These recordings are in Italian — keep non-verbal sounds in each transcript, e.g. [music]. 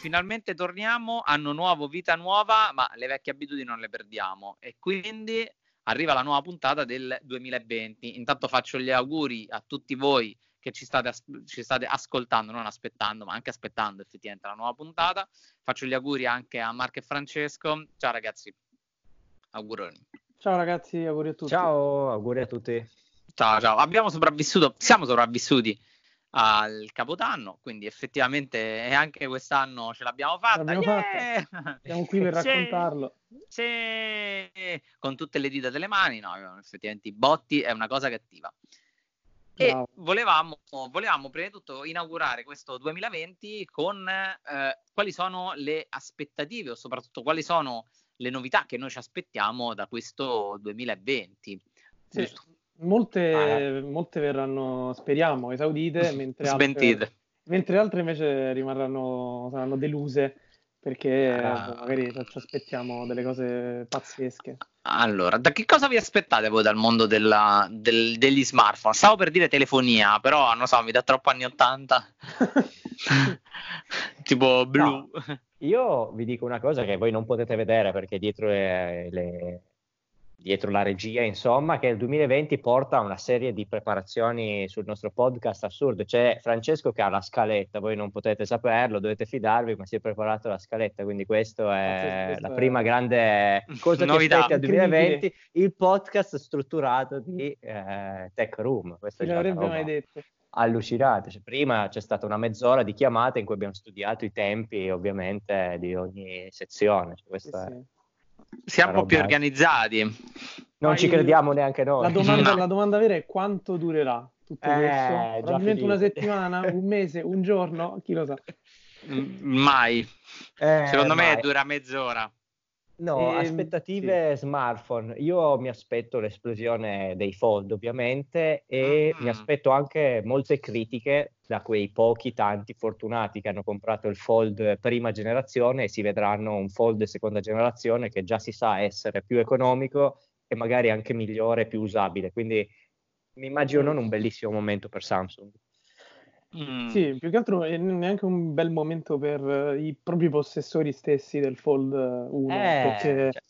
finalmente torniamo, anno nuovo, vita nuova, ma le vecchie abitudini non le perdiamo e quindi arriva la nuova puntata del 2020. Intanto faccio gli auguri a tutti voi che ci state, ci state ascoltando, non aspettando, ma anche aspettando effettivamente la nuova puntata. Faccio gli auguri anche a Marco e Francesco. Ciao ragazzi, auguroni. Ciao ragazzi, auguri a tutti. Ciao, auguri a tutti. Ciao, ciao. Abbiamo sopravvissuto, siamo sopravvissuti al Capodanno, quindi effettivamente anche quest'anno ce l'abbiamo fatta. L'abbiamo yeah! fatta. Siamo qui per [laughs] raccontarlo. Sì, con tutte le dita delle mani, no, effettivamente i botti è una cosa cattiva. E volevamo, volevamo, prima di tutto inaugurare questo 2020 con eh, quali sono le aspettative o soprattutto quali sono le novità che noi ci aspettiamo da questo 2020. Sì, molte, ah. molte, verranno, speriamo, esaudite, [laughs] mentre altre, mentre altre invece rimarranno, saranno deluse perché ah. magari ci aspettiamo delle cose pazzesche. Allora, da che cosa vi aspettate voi dal mondo della, del, degli smartphone? Stavo per dire telefonia, però non so, mi dà troppo anni 80. [laughs] tipo blu. No, io vi dico una cosa che voi non potete vedere perché dietro le, le dietro la regia, insomma, che il 2020 porta a una serie di preparazioni sul nostro podcast assurdo. C'è Francesco che ha la scaletta, voi non potete saperlo, dovete fidarvi, ma si è preparato la scaletta, quindi questo è questo la prima grande cosa che aspetti al 2020, il podcast strutturato di eh, Tech Room. Questo Chi l'avrebbe mai detto? allucinante. Cioè, prima c'è stata una mezz'ora di chiamate in cui abbiamo studiato i tempi, ovviamente, di ogni sezione. Cioè, questo sì, è... siamo un po' più organizzati. Non ci crediamo neanche noi. La domanda, no. la domanda, vera è quanto durerà tutto eh, questo? Probabilmente una settimana, un mese, un giorno, chi lo sa. Mai. Eh, Secondo mai. me dura mezz'ora. No, eh, aspettative sì. smartphone. Io mi aspetto l'esplosione dei fold, ovviamente, e mm. mi aspetto anche molte critiche da quei pochi tanti fortunati che hanno comprato il fold prima generazione e si vedranno un fold seconda generazione che già si sa essere più economico e magari anche migliore, più usabile. Quindi mi immagino non un bellissimo momento per Samsung. Mm. Sì, più che altro è neanche un bel momento per uh, i propri possessori stessi del Fold 1, eh, perché, cioè...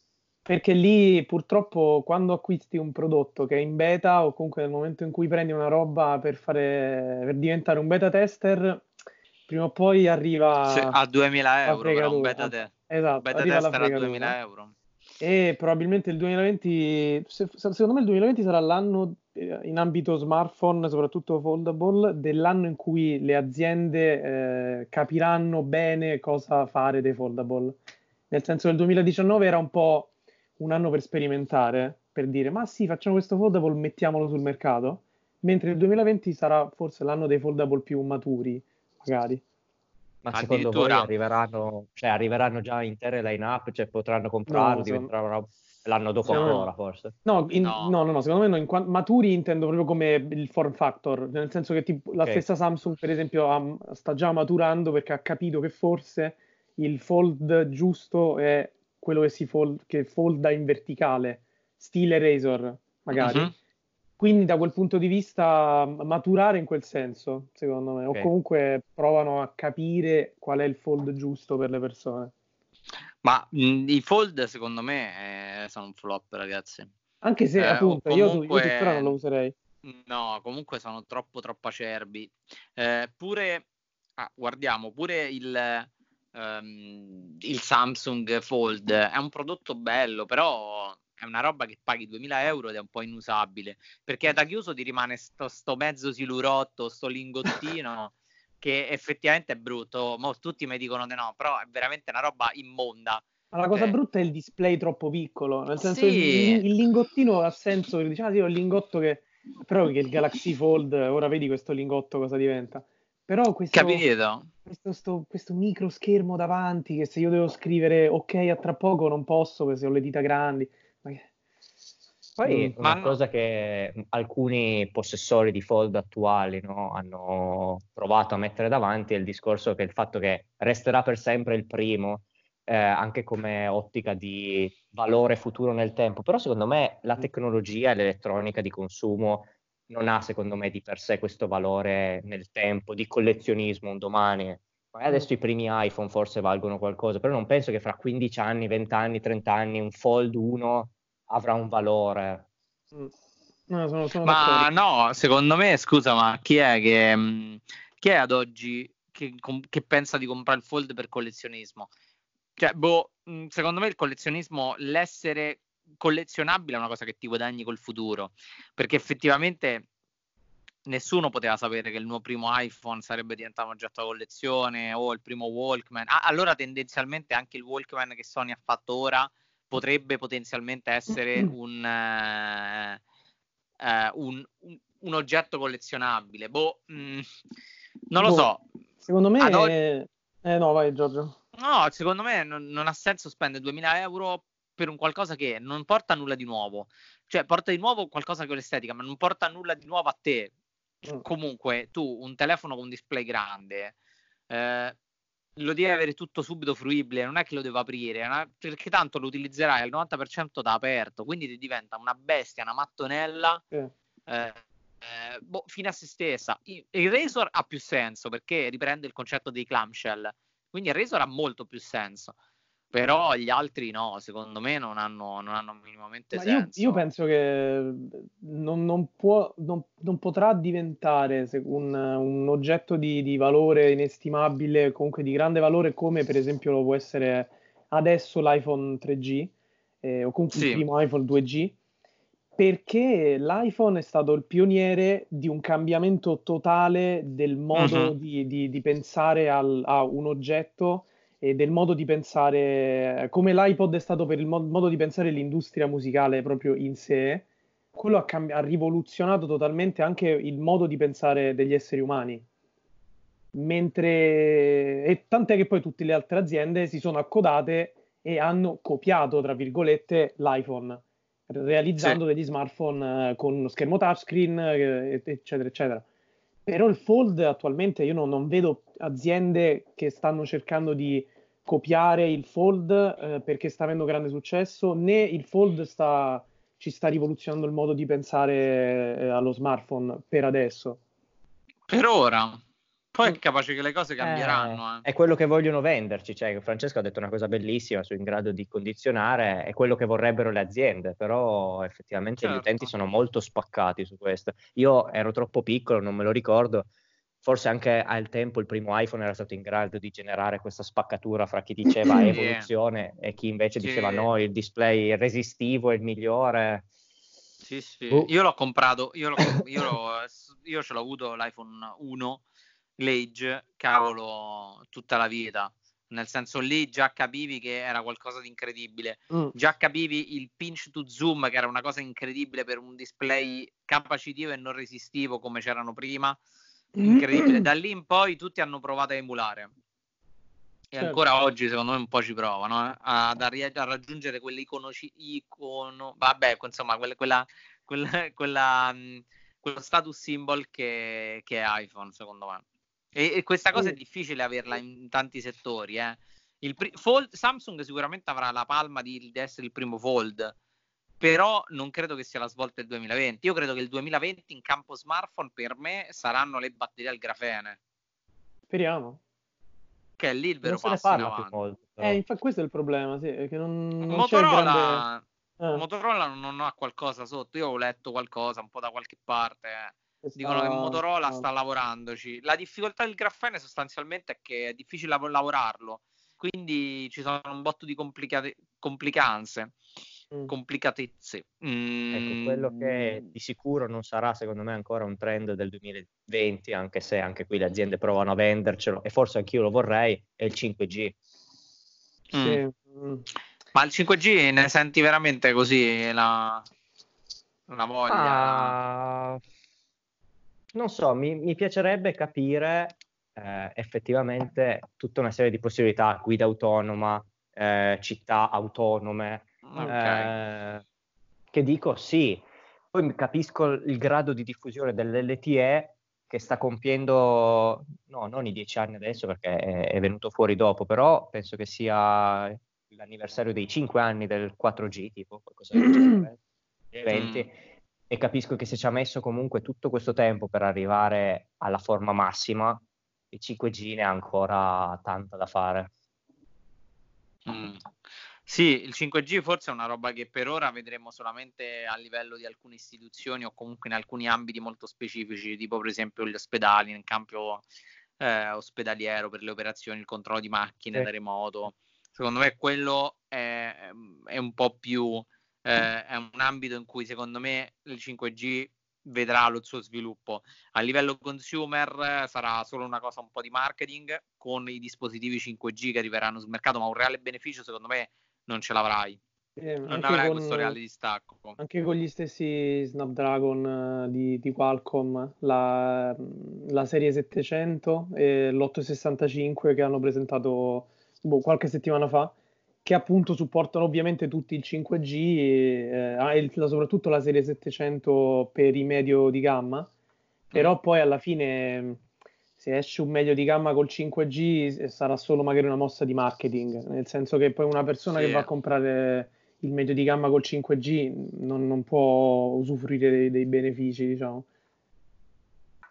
perché, lì purtroppo quando acquisti un prodotto che è in beta o comunque nel momento in cui prendi una roba per, fare, per diventare un beta tester, prima o poi arriva sì, a 2000 euro per un beta, te- esatto, beta tester a 2000 euro. E probabilmente il 2020, secondo me il 2020 sarà l'anno eh, in ambito smartphone, soprattutto foldable, dell'anno in cui le aziende eh, capiranno bene cosa fare dei foldable. Nel senso che il 2019 era un po' un anno per sperimentare, per dire ma sì, facciamo questo foldable, mettiamolo sul mercato, mentre il 2020 sarà forse l'anno dei foldable più maturi, magari. Ma secondo voi arriveranno, cioè, arriveranno già intere line-up, cioè potranno comprarlo, no, diventerà una L'anno dopo no, ancora, forse. No, in, no. no, no, no, secondo me no, in qu- maturi intendo proprio come il form factor, nel senso che tipo, la okay. stessa Samsung, per esempio, ha, sta già maturando perché ha capito che forse il fold giusto è quello che si fold, che folda in verticale, stile Razor, magari. Uh-huh. Quindi da quel punto di vista maturare in quel senso, secondo me, okay. o comunque provano a capire qual è il fold giusto per le persone. Ma mh, i fold secondo me eh, sono un flop, ragazzi. Anche se eh, appunto comunque... io, io non lo userei. No, comunque sono troppo troppo acerbi. Eh, pure ah, guardiamo, pure il, um, il Samsung Fold è un prodotto bello, però è una roba che paghi 2000 euro ed è un po' inusabile perché da chiuso ti rimane sto, sto mezzo silurotto, sto lingottino [laughs] che effettivamente è brutto. Mo tutti mi dicono di no, però è veramente una roba immonda. Ma la cosa brutta è il display troppo piccolo, nel senso sì. che il, il, lingottino ha senso, che dici, ah sì, ho il lingotto che... Però che il Galaxy Fold, ora vedi questo lingotto cosa diventa. Però questo, questo, sto, questo micro schermo davanti, che se io devo scrivere ok a tra poco non posso perché ho le dita grandi. Ma. Poi mm, una cosa che alcuni possessori di fold attuali no, hanno provato a mettere davanti è il discorso che il fatto che resterà per sempre il primo, eh, anche come ottica di valore futuro nel tempo. Però secondo me la mm. tecnologia e l'elettronica di consumo non ha, secondo me, di per sé questo valore nel tempo, di collezionismo un domani. Adesso i primi iPhone forse valgono qualcosa, però non penso che fra 15 anni, 20 anni, 30 anni un Fold 1 avrà un valore. Mm. No, sono, sono ma d'accordo. no, secondo me, scusa, ma chi è che mm, chi è ad oggi che, che pensa di comprare il Fold per collezionismo? Cioè, boh, mm, secondo me il collezionismo, l'essere collezionabile è una cosa che ti guadagni col futuro, perché effettivamente nessuno poteva sapere che il mio primo iPhone sarebbe diventato un oggetto da collezione o il primo Walkman. Ah, allora tendenzialmente anche il Walkman che Sony ha fatto ora potrebbe potenzialmente essere un, eh, eh, un, un, un oggetto collezionabile. Boh, mh, mm, non lo boh, so. Secondo me... Oggi... Eh no, vai Giorgio. No, secondo me non, non ha senso spendere 2000 euro per un qualcosa che non porta nulla di nuovo. Cioè, porta di nuovo qualcosa con l'estetica, ma non porta nulla di nuovo a te. Mm. Comunque, tu un telefono con un display grande eh, lo devi avere tutto subito fruibile, non è che lo devo aprire, una, perché tanto lo utilizzerai al 90% da aperto, quindi ti diventa una bestia, una mattonella. Eh, eh, boh, fine a se stessa. Il Razor ha più senso perché riprende il concetto dei clamshell, quindi il Razor ha molto più senso però gli altri no, secondo me non hanno, non hanno minimamente Ma senso. Io, io, penso che non, non, può, non, non potrà diventare un, un oggetto di, di, valore inestimabile, comunque di grande valore, come per esempio lo può essere adesso l'iPhone 3G eh, o comunque sì. il primo iPhone 2G, perché l'iPhone è stato il pioniere di un cambiamento totale del modo uh-huh. di, di, di, pensare al, a un oggetto e del modo di pensare, come l'iPod è stato per il mo- modo di pensare l'industria musicale proprio in sé, quello ha, cambi- ha rivoluzionato totalmente anche il modo di pensare degli esseri umani. Mentre, e tant'è che poi tutte le altre aziende si sono accodate e hanno copiato, tra virgolette, l'iPhone, realizzando sì. degli smartphone eh, con schermo touchscreen, eh, eccetera, eccetera. Però il Fold attualmente io non, non vedo aziende che stanno cercando di copiare il Fold eh, perché sta avendo grande successo, né il Fold sta, ci sta rivoluzionando il modo di pensare eh, allo smartphone per adesso. Per ora. Poi è capace che le cose cambieranno. Eh, eh. È quello che vogliono venderci. Cioè, Francesco ha detto una cosa bellissima su in grado di condizionare, è quello che vorrebbero le aziende, però effettivamente certo. gli utenti sono molto spaccati su questo. Io ero troppo piccolo, non me lo ricordo. Forse anche al tempo il primo iPhone era stato in grado di generare questa spaccatura fra chi [laughs] diceva evoluzione yeah. e chi invece diceva no, il display resistivo è il migliore. Sì, sì. Uh. Io l'ho comprato, io, l'ho, io, l'ho, [laughs] io ce l'ho avuto l'iPhone 1 l'Age, cavolo, tutta la vita. Nel senso lì già capivi che era qualcosa di incredibile. Mm. Già capivi il pinch to zoom, che era una cosa incredibile per un display capacitivo e non resistivo come c'erano prima. Incredibile. Da lì in poi tutti hanno provato a emulare. E certo. ancora oggi, secondo me, un po' ci provano eh? a, a, raggiungere quell'icono. Icono, vabbè, insomma, quella, quella, quella, [laughs] quella, mm, quello status symbol che, che è iPhone, secondo me. E, e questa cosa è difficile averla in tanti settori. Eh. Pri- Fold, Samsung sicuramente avrà la palma di, di, essere il primo Fold, però non credo che sia la svolta del 2020. Io credo che il 2020 in campo smartphone per me saranno le batterie al grafene. Speriamo. Che è lì il vero non passo in avanti. Molto, eh, infatti questo è il problema, sì, che non, non Motorola, grande... eh. Motorola non ha qualcosa sotto. Io ho letto qualcosa un po' da qualche parte. Eh Dicono che Motorola sta lavorandoci. La difficoltà del grafene sostanzialmente è che è difficile lav- lavorarlo, quindi ci sono un botto di complicate- complicanze. Mm. Complicatezze. Mm. Ecco, quello che di sicuro non sarà, secondo me, ancora un trend del 2020, anche se anche qui le aziende provano a vendercelo, e forse anch'io lo vorrei, è il 5G. Mm. Sì. Mm. Ma il 5G ne senti veramente così la, la voglia? Ah non so, mi, mi piacerebbe capire eh, effettivamente tutta una serie di possibilità, guida autonoma, eh, città autonome, okay. eh, che dico sì, poi capisco il grado di diffusione dell'LTE che sta compiendo, no, non i dieci anni adesso perché è, è venuto fuori dopo, però penso che sia l'anniversario dei cinque anni del 4G, tipo qualcosa del genere, [clears throat] 20. Mm e capisco che se ci ha messo comunque tutto questo tempo per arrivare alla forma massima, il 5G ne ha ancora tanta da fare. Mm. Sì, il 5G forse è una roba che per ora vedremo solamente a livello di alcune istituzioni o comunque in alcuni ambiti molto specifici, tipo per esempio gli ospedali, nel campo eh, ospedaliero per le operazioni, il controllo di macchine sì. da remoto. Secondo me quello è, è un po' più, eh, è un ambito in cui secondo me il 5G vedrà lo suo sviluppo. A livello consumer sarà solo una cosa un po' di marketing con i dispositivi 5G che arriveranno sul mercato, ma un reale beneficio secondo me non ce l'avrai. Eh, non avrai con, questo reale distacco. Anche con gli stessi Snapdragon uh, di, di, Qualcomm, la, la, serie 700 e l'865 che hanno presentato boh, qualche settimana fa, che appunto supportano ovviamente tutti il 5G, e, eh, soprattutto la serie 700 per i medio di gamma, però mm. poi alla fine se esce un medio di gamma col 5G sarà solo magari una mossa di marketing, nel senso che poi una persona sì. che va a comprare il medio di gamma col 5G non, non può usufruire dei, dei, benefici, diciamo.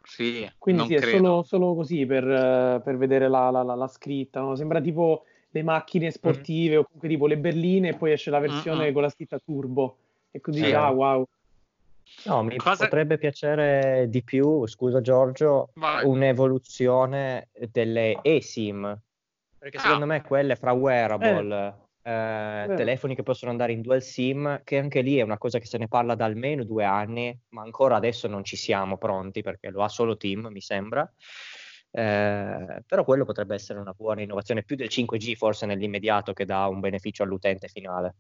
Sì, Quindi sì, è solo, solo, così per, per vedere la, la, la, la scritta, no? sembra tipo le macchine sportive mm. o comunque tipo le berline e poi esce la versione mm-hmm. con la scritta turbo e così sì. ah wow No, mi Cosa... potrebbe piacere di più, scusa Giorgio, Vai. un'evoluzione delle eSIM, perché ah. secondo me quelle fra wearable, eh. Eh, telefoni che possono andare in dual SIM, che anche lì è una cosa che se ne parla da almeno due anni, ma ancora adesso non ci siamo pronti perché lo ha solo Team, mi sembra. Eh, però quello potrebbe essere una buona innovazione, più del 5G forse nell'immediato che dà un beneficio all'utente finale.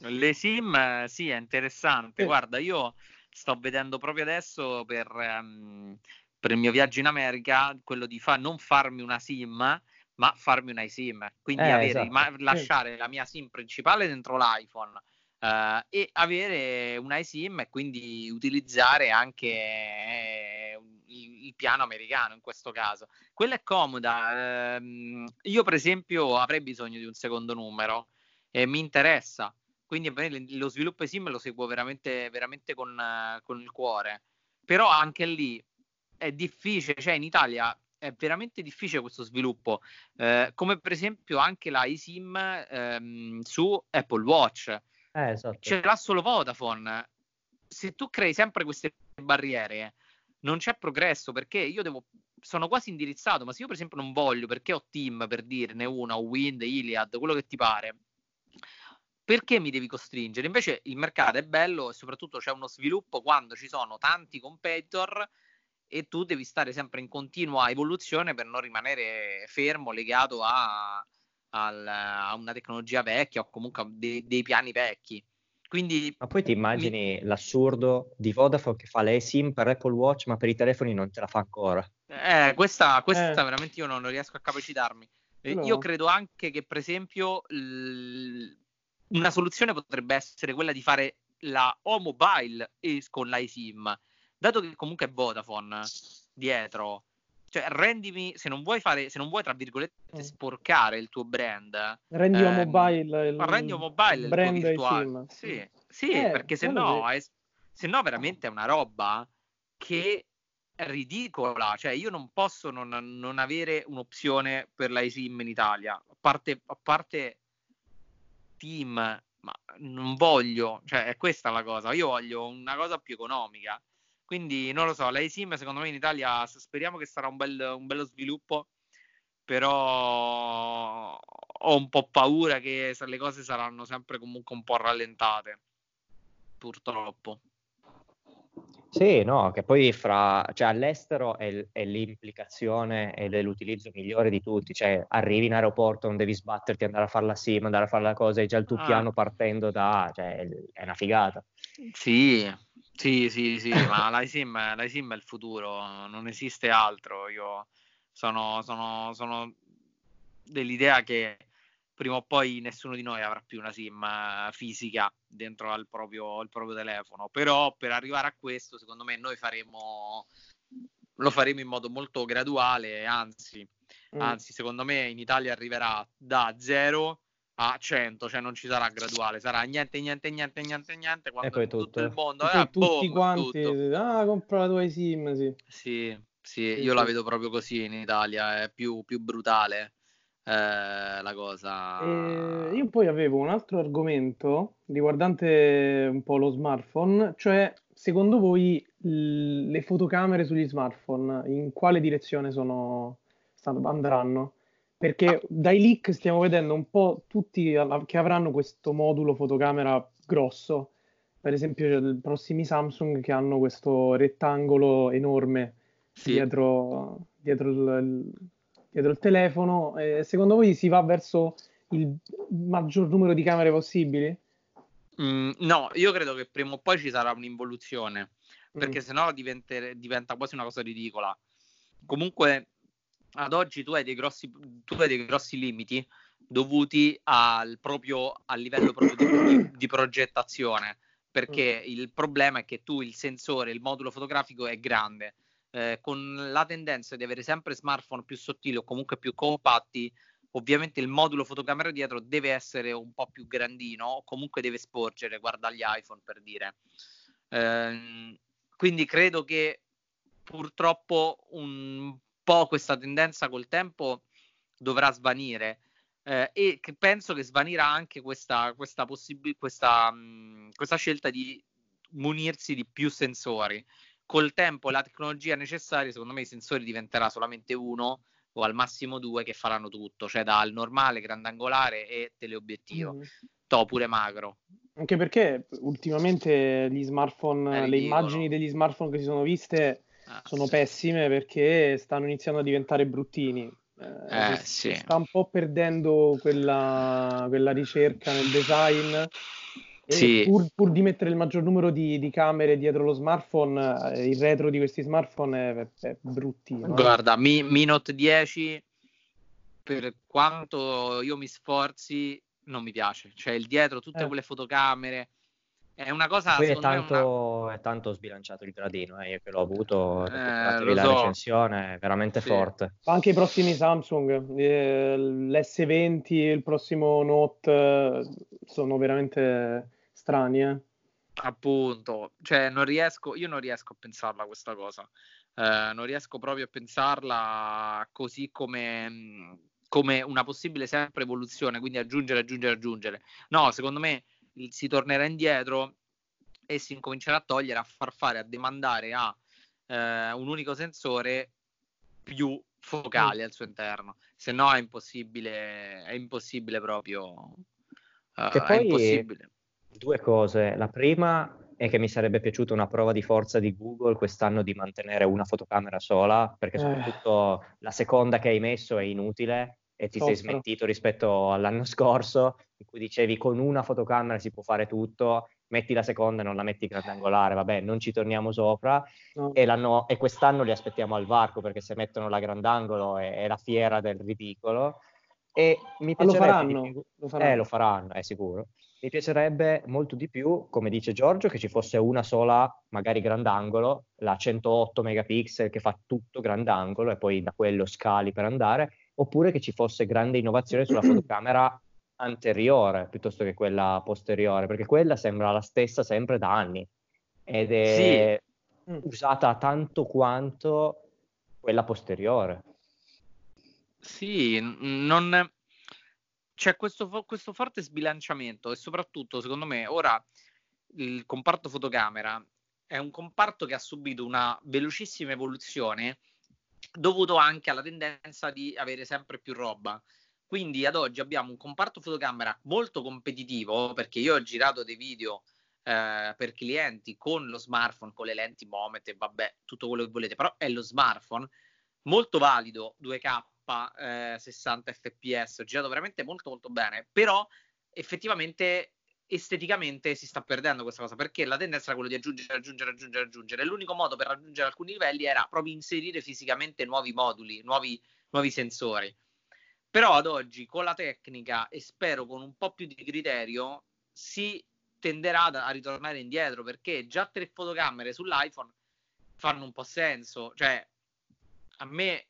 Le sim, sì, è interessante. Guarda, io sto vedendo proprio adesso per, um, per, il mio viaggio in America quello di fa, non farmi una sim, ma farmi una sim. Quindi eh, avere, esatto. ma, lasciare la mia sim principale dentro l'iPhone uh, e avere una sim e quindi utilizzare anche eh, il, il, piano americano in questo caso. Quella è comoda. Uh, io, per esempio, avrei bisogno di un secondo numero e mi interessa quindi lo sviluppo sim lo seguo veramente, veramente con, con, il cuore. Però anche lì è difficile, cioè in Italia è veramente difficile questo sviluppo, eh, come per esempio anche la eSIM ehm, su Apple Watch. Eh, esatto. Ce l'ha solo Vodafone. Se tu crei sempre queste barriere, non c'è progresso perché io devo sono quasi indirizzato, ma se io per esempio non voglio perché ho Team per dirne una, o Wind, Iliad, quello che ti pare, perché mi devi costringere? Invece il mercato è bello e soprattutto c'è uno sviluppo quando ci sono tanti competitor e tu devi stare sempre in continua evoluzione per non rimanere fermo, legato a, a, a una tecnologia vecchia o comunque a dei, dei piani vecchi. Quindi, ma poi ti immagini mi... l'assurdo di Vodafone che fa le SIM per Apple Watch, ma per i telefoni non te la fa ancora. Eh, questa, questa eh. veramente io non, non riesco a capacitarmi. No. Io credo anche che, per esempio, l una soluzione potrebbe essere quella di fare la O mobile con l'iSIM, dato che comunque è Vodafone dietro. Cioè, rendimi, se non vuoi fare, se non vuoi, tra virgolette, mm. sporcare il tuo brand. Rendi ehm, mobile il, rendi mobile il brand virtuale. Sì, sì eh, perché se no, è, se no veramente è una roba che è ridicola. Cioè, io non posso non, non avere un'opzione per l'iSIM in Italia. A parte, a parte team, ma non voglio, cioè è questa la cosa, io voglio una cosa più economica. Quindi non lo so, la eSIM secondo me in Italia speriamo che sarà un, bel, un bello sviluppo, però ho un po' paura che le cose saranno sempre comunque un po' rallentate, purtroppo. Sì, no, che poi fra, cioè all'estero è, è, l'implicazione ed è l'utilizzo migliore di tutti, cioè arrivi in aeroporto, non devi sbatterti, andare a fare la SIM, andare a fare la cosa, hai già il tuo ah. piano partendo da, cioè è una figata. Sì, sì, sì, sì, ma la SIM, la SIM è il futuro, non esiste altro, io sono, sono, sono dell'idea che prima o poi nessuno di noi avrà più una SIM eh, fisica dentro al proprio, al proprio telefono. Però per arrivare a questo, secondo me, noi faremo lo faremo in modo molto graduale, anzi, mm. anzi, secondo me in Italia arriverà da 0 a 100, cioè non ci sarà graduale, sarà niente, niente, niente, niente, niente, quando e poi tutto il mondo e eh, tutti boom, quanti, tutto. ah, compra la tua SIM, sì. Sì, sì, io la vedo proprio così in Italia, è più, più brutale eh, la cosa. E io poi avevo un altro argomento riguardante un po' lo smartphone, cioè secondo voi l- le fotocamere sugli smartphone in quale direzione sono, andranno? Perché ah. dai leak stiamo vedendo un po' tutti che avranno questo modulo fotocamera grosso. Per esempio, i prossimi Samsung che hanno questo rettangolo enorme sì. dietro, dietro il, dietro il telefono. Eh, secondo voi si va verso il maggior numero di camere possibili? Mm, no, io credo che prima o poi ci sarà un'involuzione, perché mm. sennò diventa, diventa quasi una cosa ridicola. Comunque, ad oggi tu hai dei grossi, tu hai dei grossi limiti dovuti al, proprio, al livello proprio di, di progettazione, perché mm. il problema è che tu il sensore, il modulo fotografico è grande eh, con la tendenza di avere sempre smartphone più sottili o comunque più compatti, ovviamente il modulo fotocamera dietro deve essere un po' più grandino o comunque deve sporgere, guarda gli iPhone per dire. Eh, quindi credo che purtroppo un po' questa tendenza col tempo dovrà svanire. Eh, e che penso che svanirà anche questa, questa, possib- questa, mh, questa scelta di munirsi di più sensori col tempo e la tecnologia necessaria, secondo me i sensori diventerà solamente uno o al massimo due che faranno tutto, cioè dal normale, grandangolare e teleobiettivo, mm. to pure magro. Anche perché ultimamente gli smartphone, le immagini degli smartphone che si sono viste ah, sono sì. pessime perché stanno iniziando a diventare bruttini. Eh, eh, sì. Sta un po' perdendo quella, quella ricerca nel design sì. Pur, pur, di mettere il maggior numero di, di, camere dietro lo smartphone, eh, il retro di questi smartphone è, è bruttino. Eh. Guarda, Mi, Mi Note 10, per quanto io mi sforzi, non mi piace. Cioè, il dietro, tutte eh. quelle fotocamere. È una cosa. Poi è tanto, una... è tanto, sbilanciato il gradino. Eh, io che l'ho avuto, eh, la so. recensione è veramente sì. forte. Anche i prossimi Samsung, eh, l'S20, il prossimo Note, sono veramente strani, eh. Appunto, cioè non riesco, io non riesco a pensarla questa cosa, eh, non riesco proprio a pensarla così come, come una possibile sempre evoluzione, quindi aggiungere, aggiungere, aggiungere. No, secondo me si tornerà indietro e si incomincerà a togliere, a far fare, a demandare a eh, un unico sensore più focali mm. al suo interno, se no è impossibile, è impossibile proprio. Uh, che poi, è impossibile due cose. La prima è che mi sarebbe piaciuta una prova di forza di Google quest'anno di mantenere una fotocamera sola, perché eh. soprattutto eh. la seconda che hai messo è inutile e ti Soffro. sei smentito rispetto all'anno scorso, in cui dicevi con una fotocamera si può fare tutto, metti la seconda e non la metti grandangolare, vabbè, non ci torniamo sopra. No. E, e, quest'anno li aspettiamo al varco perché se mettono la grandangolo è, è la fiera del ridicolo. E mi piacerebbe... Lo faranno, lo faranno. Eh, lo faranno, è sicuro. Mi piacerebbe molto di più, come dice Giorgio, che ci fosse una sola, magari grandangolo, la 108 megapixel che fa tutto grandangolo e poi da quello scali per andare, oppure che ci fosse grande innovazione sulla [clears throat] fotocamera anteriore piuttosto che quella posteriore, perché quella sembra la stessa sempre da anni ed è sì. usata tanto quanto quella posteriore. Sì, non, c'è questo, questo forte sbilanciamento e soprattutto, secondo me, ora il comparto fotocamera è un comparto che ha subito una velocissima evoluzione dovuto anche alla tendenza di avere sempre più roba. Quindi ad oggi abbiamo un comparto fotocamera molto competitivo perché io ho girato dei video eh, per clienti con lo smartphone, con le lenti Moment e vabbè, tutto quello che volete, però è lo smartphone molto valido 2K eh, 60 fps, ho girato veramente molto molto bene, però effettivamente esteticamente si sta perdendo questa cosa perché la tendenza era quella di aggiungere, aggiungere, aggiungere, aggiungere. L'unico modo per raggiungere alcuni livelli era proprio inserire fisicamente nuovi moduli, nuovi, nuovi sensori. Però ad oggi con la tecnica e spero con un po' più di criterio si tenderà a ritornare indietro perché già tre fotocamere sull'iPhone fanno un po' senso. Cioè, a me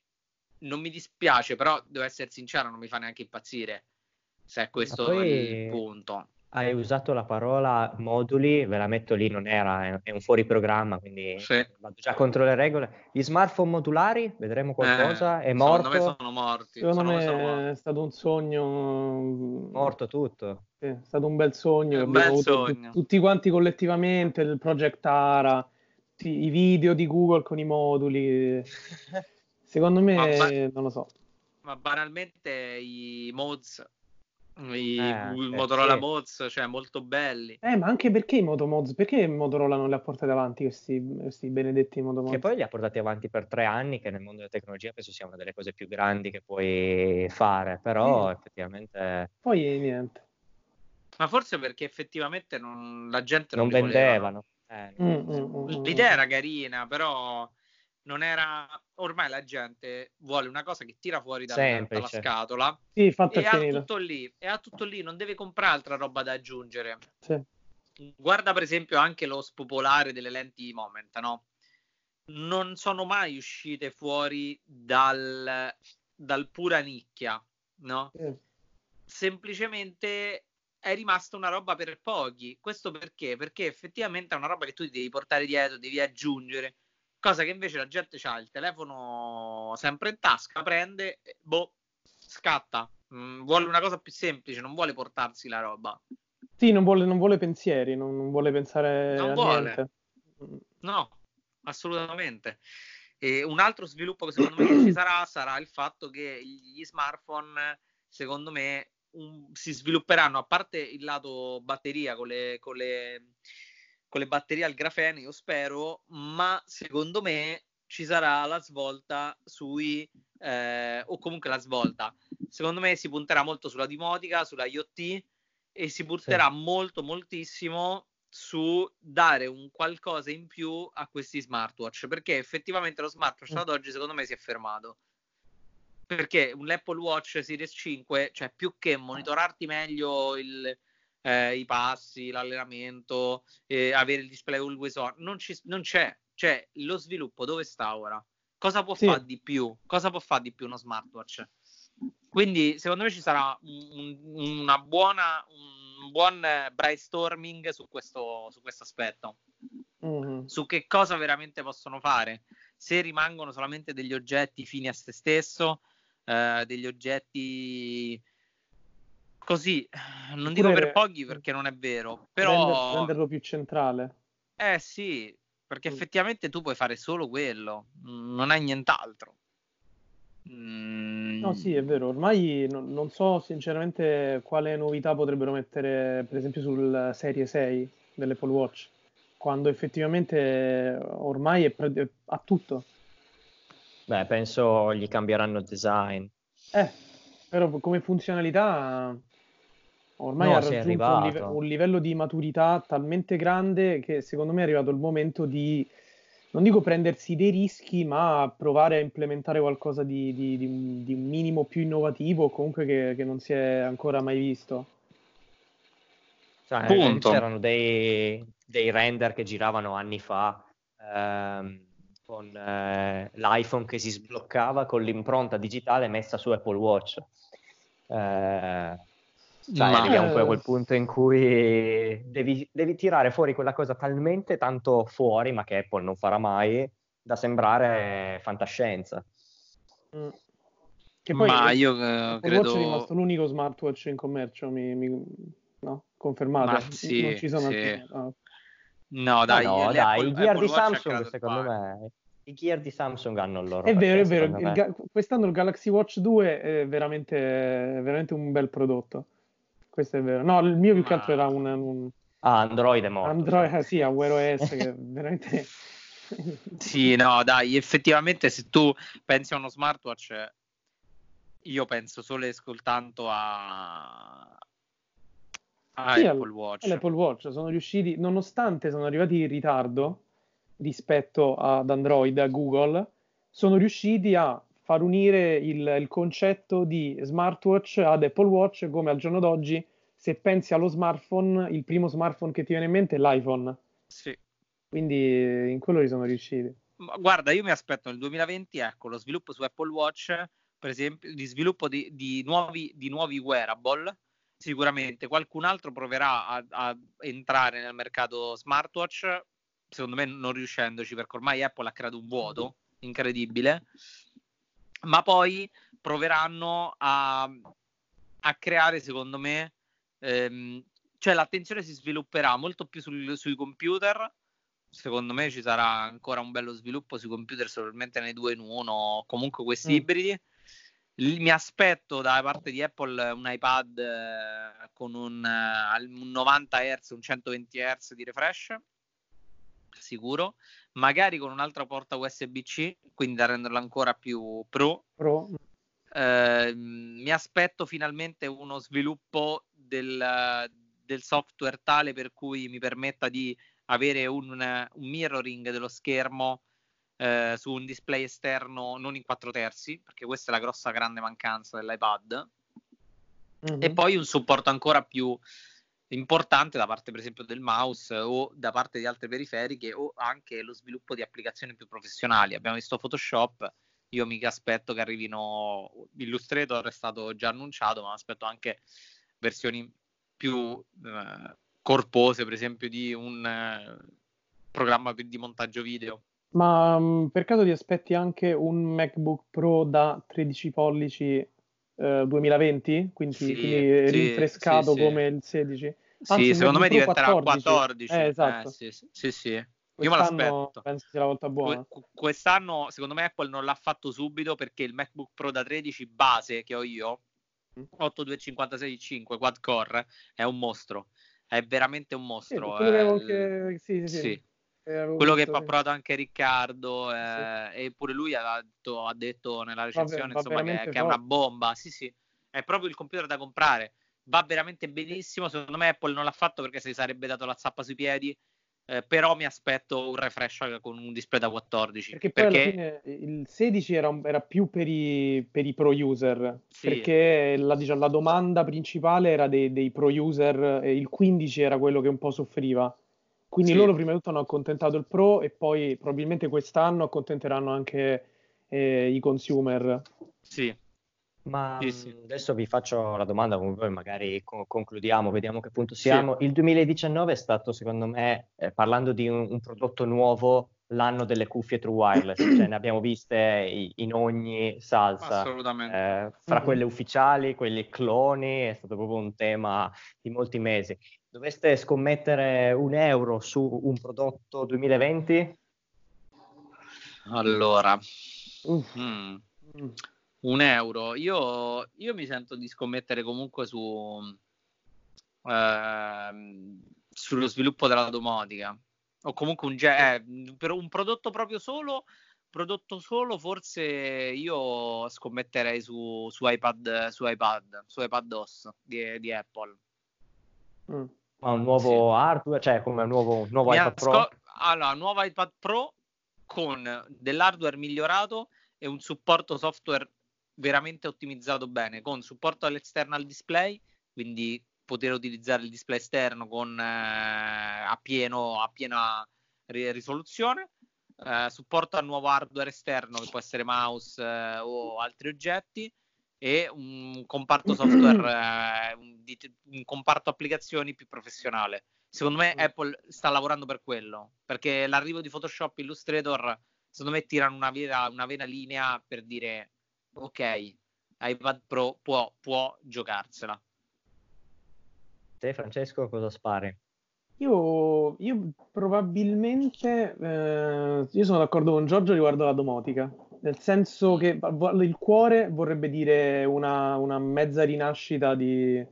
non mi dispiace, però devo essere sincero, non mi fa neanche impazzire se è questo poi, il punto. hai usato la parola moduli, ve la metto lì, non era, è un fuori programma, quindi sì. vado già contro le regole. Gli smartphone modulari, vedremo qualcosa, eh, è morto? Secondo me sono morti. Secondo me sono è stato un sogno... Morto tutto. Sì, è stato un bel sogno. Un bel sogno. tutti quanti collettivamente, il Project Ara, i video di Google con i moduli. [laughs] Secondo me, ma, non lo so. Ma banalmente i mods i eh, Motorola sì. Mods, cioè molto belli. Eh, ma anche perché i Moto Mods? Perché Motorola non li ha portati avanti questi, questi benedetti Moto Mods? Che poi li ha portati avanti per tre anni, che nel mondo della tecnologia penso sia una delle cose più grandi che puoi fare, però eh. effettivamente... Poi niente. Ma forse perché effettivamente non, la gente non, non vendevano. Eh, mm, mm, mm, mm, L'idea era carina, però non era ormai la gente vuole una cosa che tira fuori dalla, dalla scatola sì, e ha tutto lì e ha tutto lì non deve comprare altra roba da aggiungere sì. guarda per esempio anche lo spopolare delle lenti moment no? non sono mai uscite fuori dal, dal pura nicchia no? Sì. semplicemente è rimasta una roba per pochi questo perché? perché effettivamente è una roba che tu devi portare dietro devi aggiungere Cosa che invece la gente ha il telefono sempre in tasca, prende, boh, scatta. Mm, vuole una cosa più semplice, non vuole portarsi la roba. Sì, non vuole, non vuole pensieri, non, non, vuole pensare non a vuole. niente. No, assolutamente. E un altro sviluppo che secondo me ci sarà sarà il fatto che gli smartphone, secondo me, un, si svilupperanno a parte il lato batteria con le, con le con le batterie al grafene, io spero, ma secondo me ci sarà la svolta sui eh, o comunque la svolta. Secondo me si punterà molto sulla dimotica, sulla IoT e si punterà sì. molto moltissimo su dare un qualcosa in più a questi smartwatch, perché effettivamente lo smartwatch mm. ad oggi secondo me si è fermato. Perché un Apple Watch Series 5, cioè più che monitorarti meglio il, eh, i passi, l'allenamento, eh, avere il display always on, non, ci, non c'è, cioè lo sviluppo dove sta ora? Cosa può sì. fare di più? Cosa può fare di più uno smartwatch? Quindi secondo me ci sarà un, una buona, un buon brainstorming su questo, su questo aspetto. Mm-hmm. Su che cosa veramente possono fare. Se rimangono solamente degli oggetti fini a se stesso, eh, degli oggetti così, non dico per pochi perché non è vero, però... Renderlo più centrale. Eh sì, perché mm. effettivamente tu puoi fare solo quello, non hai nient'altro. Mm. No, sì, è vero. Ormai non, non, so sinceramente quale novità potrebbero mettere, per esempio, sul Serie 6 dell'Apple Watch, quando effettivamente ormai è pre- ha tutto. Beh, penso gli cambieranno design. Eh, però come funzionalità Ormai no, ha raggiunto un, live- un, livello di maturità talmente grande che secondo me è arrivato il momento di, non dico prendersi dei rischi, ma provare a implementare qualcosa di, di, di un, un, minimo più innovativo o comunque che, che, non si è ancora mai visto. Cioè, Punto. C'erano dei, dei, render che giravano anni fa ehm, con eh, l'iPhone che si sbloccava con l'impronta digitale messa su Apple Watch. Eh, cioè, Ma... arriviamo poi a quel punto in cui devi, devi, tirare fuori quella cosa talmente tanto fuori, ma che Apple non farà mai, da sembrare fantascienza. Mm. Che poi ma io uh, credo... Watch è rimasto l'unico smartwatch in commercio, mi, mi... no? Confermato. Ma sì, non ci sono sì. altri... oh. No, dai, no, dai i gear Apple di Samsung, secondo me, i gear di Samsung hanno il loro. È vero, è vero. Il, quest'anno il Galaxy Watch 2 è veramente, è veramente un bel prodotto questo è vero. No, il mio più che altro era un... un... Ah, Android è morto. Android, cioè. sì, a Wear OS, che [laughs] veramente... sì, no, dai, effettivamente se tu pensi a uno smartwatch, io penso solo e soltanto a... a sì, Apple Watch. L'Apple Watch sono riusciti, nonostante sono arrivati in ritardo rispetto ad Android, a Google, sono riusciti a far unire il, il, concetto di smartwatch ad Apple Watch come al giorno d'oggi se pensi allo smartphone, il primo smartphone che ti viene in mente è l'iPhone. Sì. Quindi in quello li sono riusciti. Ma guarda, io mi aspetto nel 2020, ecco, lo sviluppo su Apple Watch, per esempio, di sviluppo di, di, nuovi, di nuovi wearable sicuramente. Qualcun altro proverà a, a, entrare nel mercato smartwatch, secondo me non riuscendoci, perché ormai Apple ha creato un vuoto incredibile, ma poi proveranno a, a creare, secondo me, ehm, cioè l'attenzione si svilupperà molto più sul, sui computer. Secondo me ci sarà ancora un bello sviluppo sui computer, solamente nei due in uno, comunque questi mm. ibridi mi aspetto da parte di Apple un iPad eh, con un, uh, un 90 Hz, un 120 Hz di refresh, sicuro, magari con un'altra porta USB-C, quindi da renderlo ancora più pro. pro. Eh, mi aspetto finalmente uno sviluppo del, del, software tale per cui mi permetta di avere un, un mirroring dello schermo eh, su un display esterno non in 4 terzi, perché questa è la grossa grande mancanza dell'iPad. Mm-hmm. E poi un supporto ancora più importante da parte per esempio del mouse o da parte di altre periferiche o anche lo sviluppo di applicazioni più professionali. Abbiamo visto Photoshop, io mi aspetto che arrivino Illustrator è stato già annunciato, ma aspetto anche versioni più eh, corpose, per esempio di un eh, programma di montaggio video ma mm, per caso ti aspetti anche un MacBook Pro da 13 pollici eh, 2020? Quindi, sì, quindi rinfrescato sì, come il 16? Anzi, sì, secondo me diventerà 14. 14. Eh, esatto. Eh, sì, sì, sì. Io me l'aspetto. Penso sia la volta buona. Quest'anno, secondo me, Apple non l'ha fatto subito perché il MacBook Pro da 13 base che ho io, 8256 quad core, è un mostro. È veramente un mostro. Sì, eh, anche... sì, sì, sì quello che ha provato anche Riccardo eh, sì. e pure lui ha detto, ha detto nella recensione va, va insomma, che, che, è una bomba. Sì sì. È proprio il computer da comprare. Va veramente benissimo. Secondo me Apple non l'ha fatto perché si sarebbe dato la zappa sui piedi eh, però mi aspetto un refresh con un display da 14 perché, perché... il 16 era, era più per i, per i, pro user sì. perché la, diciamo, la, domanda principale era dei, dei pro user e il 15 era quello che un po' soffriva quindi sì. loro prima di tutto hanno accontentato il pro e poi probabilmente quest'anno accontenteranno anche eh, i consumer. Sì. Ma sì, sì. adesso vi faccio la domanda con voi, magari co- concludiamo, vediamo che punto siamo. Il 2019 è stato, secondo me, eh, parlando di un, un, prodotto nuovo, l'anno delle cuffie True Wireless, cioè ne abbiamo viste in ogni salsa. Assolutamente. Eh, fra mm-hmm. quelle ufficiali, quelli cloni, è stato proprio un tema di molti mesi. Doveste scommettere un euro su un prodotto 2020? Allora, mm, un euro. Io, io, mi sento di scommettere comunque su, eh, sullo sviluppo della domotica. O comunque un, eh, per un prodotto proprio solo, prodotto solo, forse io scommetterei su, su iPad, su iPad, su iPad OS di, di Apple. Mm. Ma un nuovo sì. hardware, cioè come un nuovo, un nuovo iPad Pro? Sco- allora, nuovo iPad Pro con dell'hardware migliorato e un supporto software veramente ottimizzato bene, con supporto all'external display, quindi poter utilizzare il display esterno con, eh, a, pieno, a piena risoluzione, eh, supporto al nuovo hardware esterno che può essere mouse eh, o altri oggetti, e un comparto software, [clears throat] eh, un, un, comparto applicazioni più professionale. Secondo me mm. Apple sta lavorando per quello, perché l'arrivo di Photoshop Illustrator, secondo me tirano una vera, una vera linea per dire ok, iPad Pro può, può giocarsela. Te Francesco cosa spari? Io, io probabilmente, eh, io sono d'accordo con Giorgio riguardo la domotica nel senso che il cuore vorrebbe dire una, una mezza rinascita di,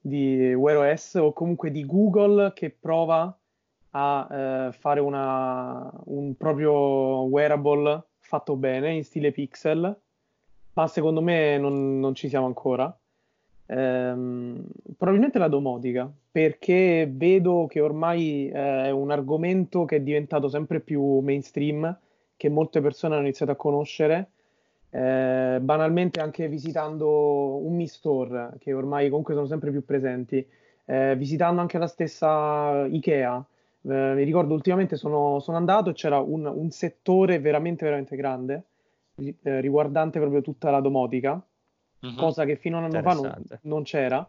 di Wear OS o comunque di Google che prova a eh, fare una, un proprio wearable fatto bene in stile pixel, ma secondo me non, non ci siamo ancora. Ehm, probabilmente la domotica, perché vedo che ormai eh, è un argomento che è diventato sempre più mainstream che molte persone hanno iniziato a conoscere, eh, banalmente anche visitando un Mi Store, che ormai comunque sono sempre più presenti, eh, visitando anche la stessa Ikea. Eh, mi ricordo ultimamente sono, sono andato e c'era un, un, settore veramente, veramente grande, eh, riguardante proprio tutta la domotica, mm-hmm. cosa che fino a un anno fa non, non c'era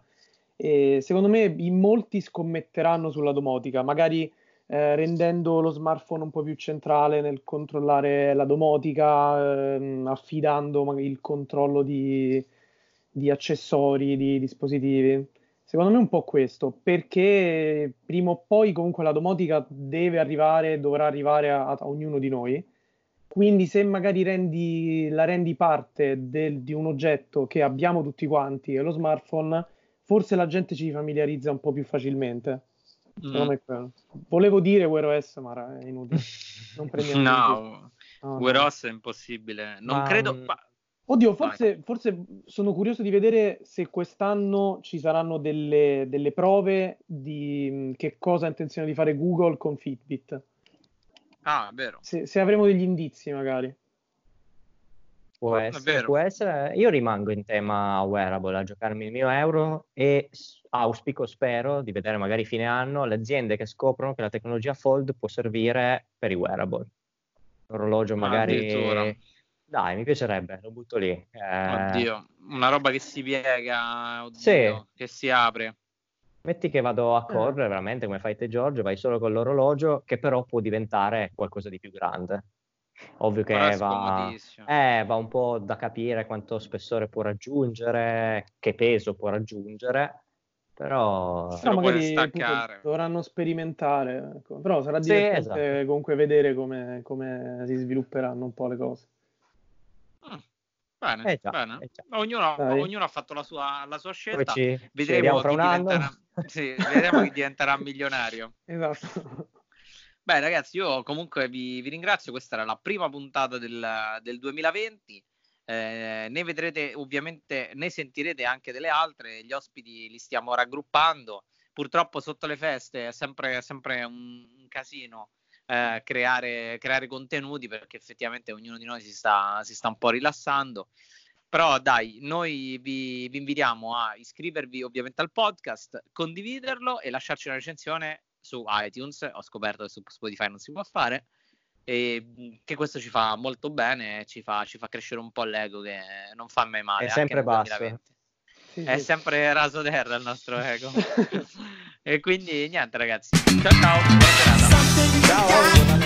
E secondo me in molti scommetteranno sulla domotica, magari eh, rendendo lo smartphone un po' più centrale nel controllare la domotica, ehm, affidando il controllo di, di accessori, di dispositivi. Secondo me è un po' questo, perché prima o poi comunque la domotica deve arrivare, dovrà arrivare a, a ognuno di noi. Quindi se magari rendi, la rendi parte del, di un oggetto che abbiamo tutti quanti, e lo smartphone, forse la gente ci familiarizza un po' più facilmente. Mm. Volevo dire Wear OS, ma è inutile. [laughs] Non prendiamo no, no, Wear OS è impossibile. Non ma... credo... Mm, ma... Oddio, forse, forse, sono curioso di vedere se quest'anno ci saranno delle, delle, prove di mm, che cosa ha intenzione di fare Google con Fitbit. Ah, vero. Se, se avremo degli indizi, magari. Può essere, può essere, Io rimango in tema wearable a giocarmi il mio euro e auspico, spero, di vedere magari fine anno le aziende che scoprono che la tecnologia Fold può servire per i wearable. Orologio magari... Ah, dai, mi piacerebbe, lo butto lì. Eh... Oddio, una roba che si piega, oddio, sì. che si apre. Metti che vado a correre veramente come fai te Giorgio, vai solo con l'orologio che però può diventare qualcosa di più grande. Ovvio che va, eh, va un po' da capire quanto spessore può raggiungere, che peso può raggiungere, però... No, magari dovranno sperimentare, ecco. però sarà divertente sì, esatto. comunque vedere come, come si svilupperanno un po' le cose. Bene, eh già, bene. Eh ognuno, ognuno, ha fatto la sua, la sua scelta. Ci, vedremo, ci chi diventerà, sì, vedremo chi diventerà milionario. [laughs] Esatto. Beh, ragazzi, io comunque vi, vi, ringrazio. Questa era la prima puntata del, del 2020. Eh, ne vedrete ovviamente, ne sentirete anche delle altre. Gli ospiti li stiamo raggruppando. Purtroppo sotto le feste è sempre, sempre un, casino eh, creare, creare, contenuti perché effettivamente ognuno di noi si sta, si sta un po' rilassando. Però dai, noi vi, vi, invitiamo a iscrivervi ovviamente al podcast, condividerlo e lasciarci una recensione su iTunes. Ho scoperto che su Spotify non si può fare. E che questo ci fa molto bene, ci fa, ci fa crescere un po' l'ego che non fa mai male. È sempre basso. Sì, è sempre raso terra il nostro ego. [laughs] e quindi niente ragazzi. Ciao ciao. Ciao.